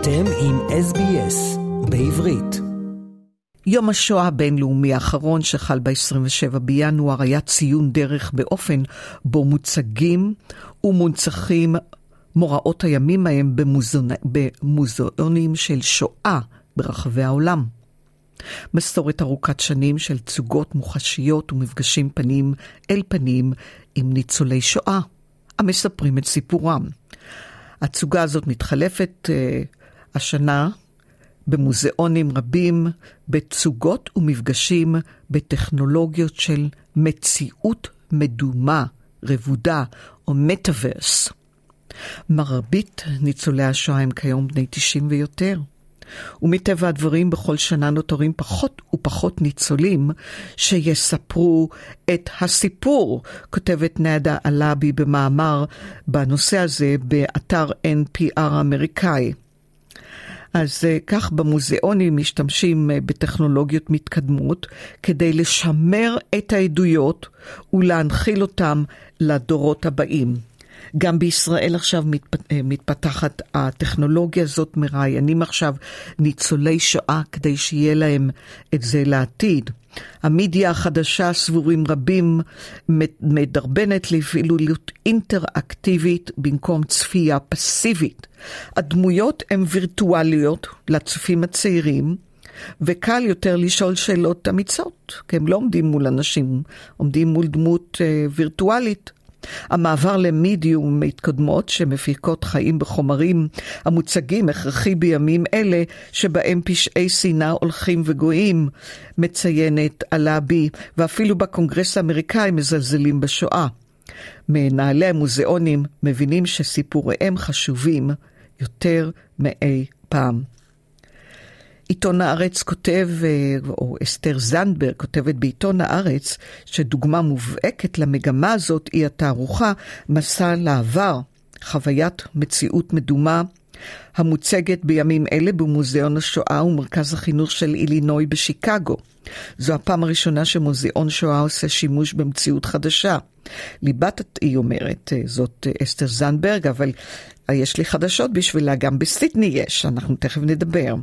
אתם עם SBS בעברית. יום השואה הבינלאומי האחרון שחל ב-27 בינואר היה ציון דרך באופן בו מוצגים ומונצחים מוראות הימים ההם במוזיאונים של שואה ברחבי העולם. מסורת ארוכת שנים של תצוגות מוחשיות ומפגשים פנים אל פנים עם ניצולי שואה, המספרים את סיפורם. התצוגה הזאת מתחלפת uh, השנה במוזיאונים רבים, בתצוגות ומפגשים בטכנולוגיות של מציאות מדומה, רבודה או מטאוורס. מרבית ניצולי השואה הם כיום בני 90 ויותר. ומטבע הדברים בכל שנה נותרים פחות ופחות ניצולים שיספרו את הסיפור, כותבת נאדה אלאבי במאמר בנושא הזה באתר NPR האמריקאי. אז אה, כך במוזיאונים משתמשים אה, בטכנולוגיות מתקדמות כדי לשמר את העדויות ולהנחיל אותם לדורות הבאים. גם בישראל עכשיו. אה, מתפתחת הטכנולוגיה הזאת, מראיינים עכשיו ניצולי שואה כדי שיהיה להם את זה לעתיד. המדיה החדשה, סבורים רבים, מדרבנת לפעילות אינטראקטיבית במקום צפייה פסיבית. הדמויות הן וירטואליות לצופים הצעירים, וקל יותר לשאול שאלות אמיצות, כי הם לא עומדים מול אנשים, עומדים מול דמות אה, וירטואלית. המעבר למדיום מתקדמות שמפיקות חיים בחומרים המוצגים הכרחי בימים אלה שבהם פשעי שנאה הולכים וגואים, מציינת אלאבי, ואפילו בקונגרס האמריקאי מזלזלים בשואה. מנהלי המוזיאונים מבינים שסיפוריהם חשובים יותר מאי פעם. עיתון הארץ כותב, אה, או אסתר זנדברג כותבת בעיתון הארץ, שדוגמה מובהקת למגמה הזאת היא התערוכה מסע לעבר, חוויית מציאות מדומה, המוצגת בימים אלה במוזיאון השואה ומרכז החינוך של אילינוי בשיקגו. זו הפעם הראשונה שמוזיאון שואה עושה שימוש במציאות חדשה. ליבת, היא אומרת, אה, זאת אה, אסתר זנדברג, אבל יש לי חדשות בשבילה, גם בסידני יש, אנחנו תכף נדבר.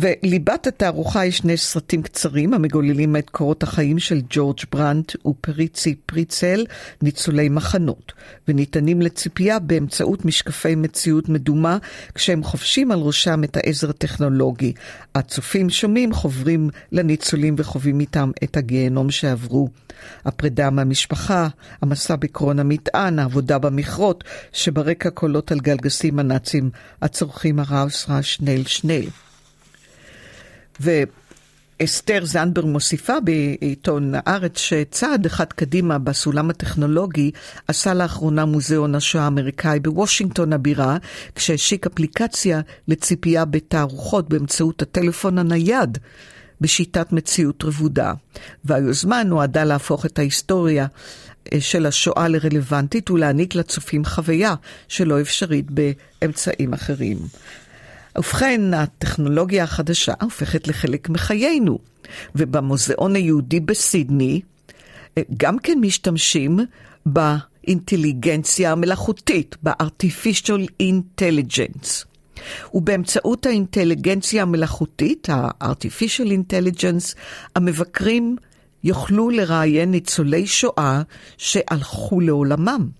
וליבת התערוכה היא שני סרטים קצרים המגוללים את קורות החיים של ג'ורג' ברנט ופריצי פריצל, ניצולי מחנות, וניתנים לציפייה באמצעות משקפי מציאות מדומה, כשהם חובשים על ראשם את העזר הטכנולוגי. הצופים שומעים חוברים לניצולים וחווים איתם את הגיהנום שעברו. הפרידה מהמשפחה, המסע בקרון המטען, העבודה במכרות, שברקע קולות על גלגסים הנאצים הצורכים הראוס ראש שנל שנל. ואסתר זנדברג מוסיפה בעיתון הארץ שצעד אחד קדימה בסולם הטכנולוגי עשה לאחרונה מוזיאון השואה האמריקאי בוושינגטון הבירה, כשהשיק אפליקציה לציפייה בתערוכות באמצעות הטלפון הנייד. בשיטת מציאות רבודה, והיוזמה נועדה להפוך את ההיסטוריה אה, של השואה לרלוונטית ולהעניק לצופים חוויה שלא אפשרית באמצעים אחרים. ובכן, הטכנולוגיה החדשה הופכת לחלק מחיינו, ובמוזיאון היהודי בסידני אה, גם כן משתמשים באינטליגנציה המלאכותית, ב-artificial intelligence. ובאמצעות האינטליגנציה המלאכותית, ה-artificial intelligence, המבקרים יוכלו לראיין ניצולי שואה שהלכו לעולמם.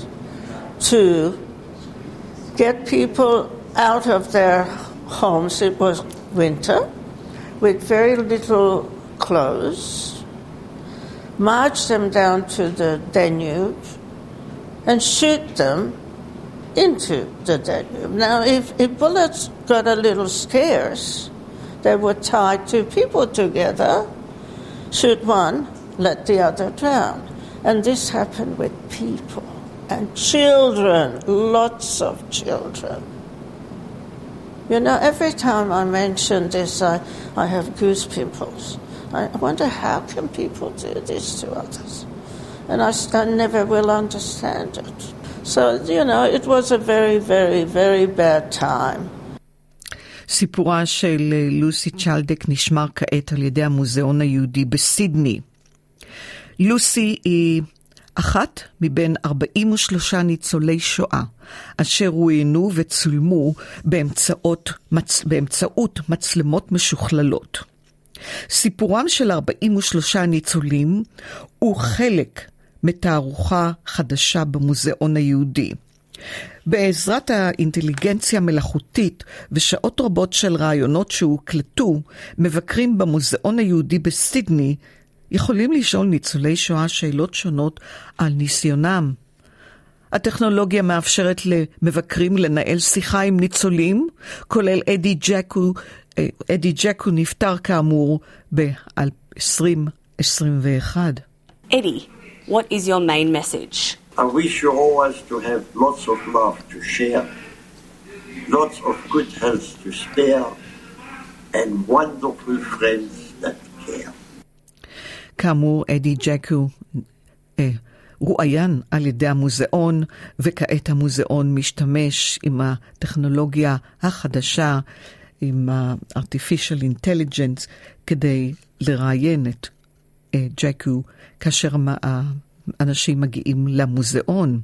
to get people out of their homes. It was winter with very little clothes, march them down to the Danube and shoot them into the Danube. Now, if, if bullets got a little scarce, they would tie two people together, shoot one, let the other drown. And this happened with people and children, lots of children. You know, every time I mention this, I, I have goose pimples. I wonder how can people do this to others? And I, I never will understand it. So, you know, it was a very, very, very bad time. סיפורה של לוסי צ'לדק נשמר כעת על ידי המוזיאון היהודי בסידני. לוסי היא אחת מבין 43 ניצולי שואה, אשר רואיינו וצולמו באמצעות, מצ... באמצעות מצלמות משוכללות. סיפורם של 43 ניצולים הוא חלק מתערוכה חדשה במוזיאון היהודי. בעזרת האינטליגנציה המלאכותית ושעות רבות של רעיונות שהוקלטו, מבקרים במוזיאון היהודי בסידני יכולים לשאול ניצולי שואה שאלות שונות על ניסיונם. הטכנולוגיה מאפשרת למבקרים לנהל שיחה עם ניצולים, כולל אדי ג'קו, אה, אדי ג'קו נפטר כאמור ב-2021. אדי, what is your main message? I wish you always to have lots of love to share, lots of good health to spare, and wonderful friends that care. כאמור, אדי ג'קו אה, רואיין על ידי המוזיאון, וכעת המוזיאון משתמש עם הטכנולוגיה החדשה, עם ה-artificial intelligence, כדי לראיין את אה, ג'קו כאשר האנשים מגיעים למוזיאון.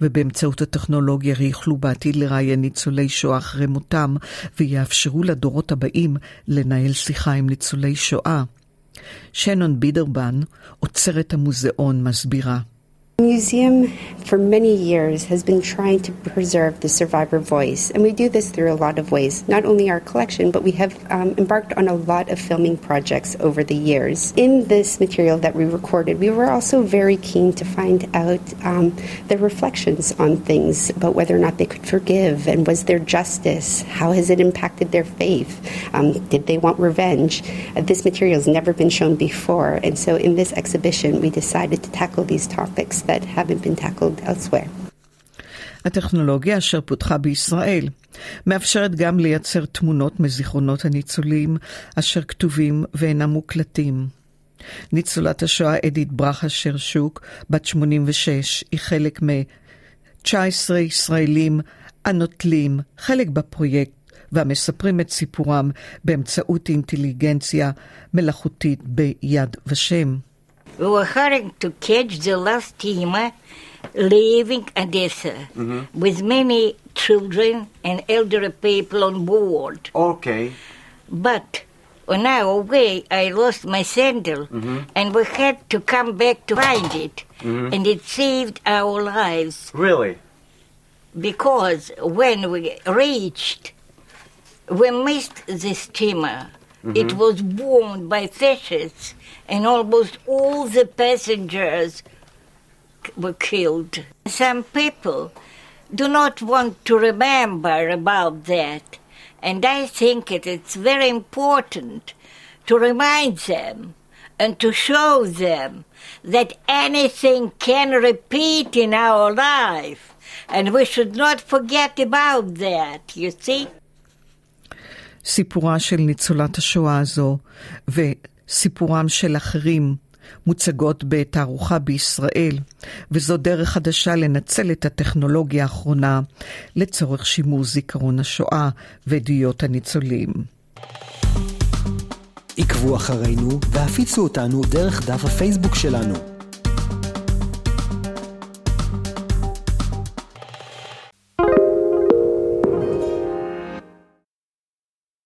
ובאמצעות הטכנולוגיה יוכלו בעתיד לראיין ניצולי שואה אחרי מותם, ויאפשרו לדורות הבאים לנהל שיחה עם ניצולי שואה. שנון בידרבן, עוצרת המוזיאון, מסבירה. The museum for many years has been trying to preserve the survivor voice, and we do this through a lot of ways. Not only our collection, but we have um, embarked on a lot of filming projects over the years. In this material that we recorded, we were also very keen to find out um, their reflections on things about whether or not they could forgive, and was there justice? How has it impacted their faith? Um, did they want revenge? Uh, this material has never been shown before, and so in this exhibition, we decided to tackle these topics that haven't been tackled elsewhere. הטכנולוגיה אשר פותחה בישראל מאפשרת גם לייצר תמונות מזיכרונות הניצולים אשר כתובים ואינם מוקלטים. ניצולת השואה אדית ברכה שרשוק, בת 86, היא חלק מ-19 ישראלים הנוטלים חלק בפרויקט והמספרים את סיפורם באמצעות אינטליגנציה מלאכותית ביד ושם. We were hurrying to catch the last steamer leaving Odessa Mm-hmm. with many children and elderly people on board. Okay. But on our way, I lost my sandal, Mm-hmm. and we had to come back to find it, and it saved our lives Really? because when we reached, we missed the steamer. It mm-hmm. was bombed by fascists, and almost all the passengers were killed. Some people do not want to remember about that, and I think it is very important to remind them and to show them that anything can repeat in our life, and we should not forget about that, you see? סיפורה של ניצולת השואה הזו וסיפורם של אחרים מוצגות בתערוכה בישראל, וזו דרך חדשה לנצל את הטכנולוגיה האחרונה לצורך שימור זיכרון השואה ועדויות הניצולים. עקבו אחרינו והפיצו אותנו דרך דף הפייסבוק שלנו.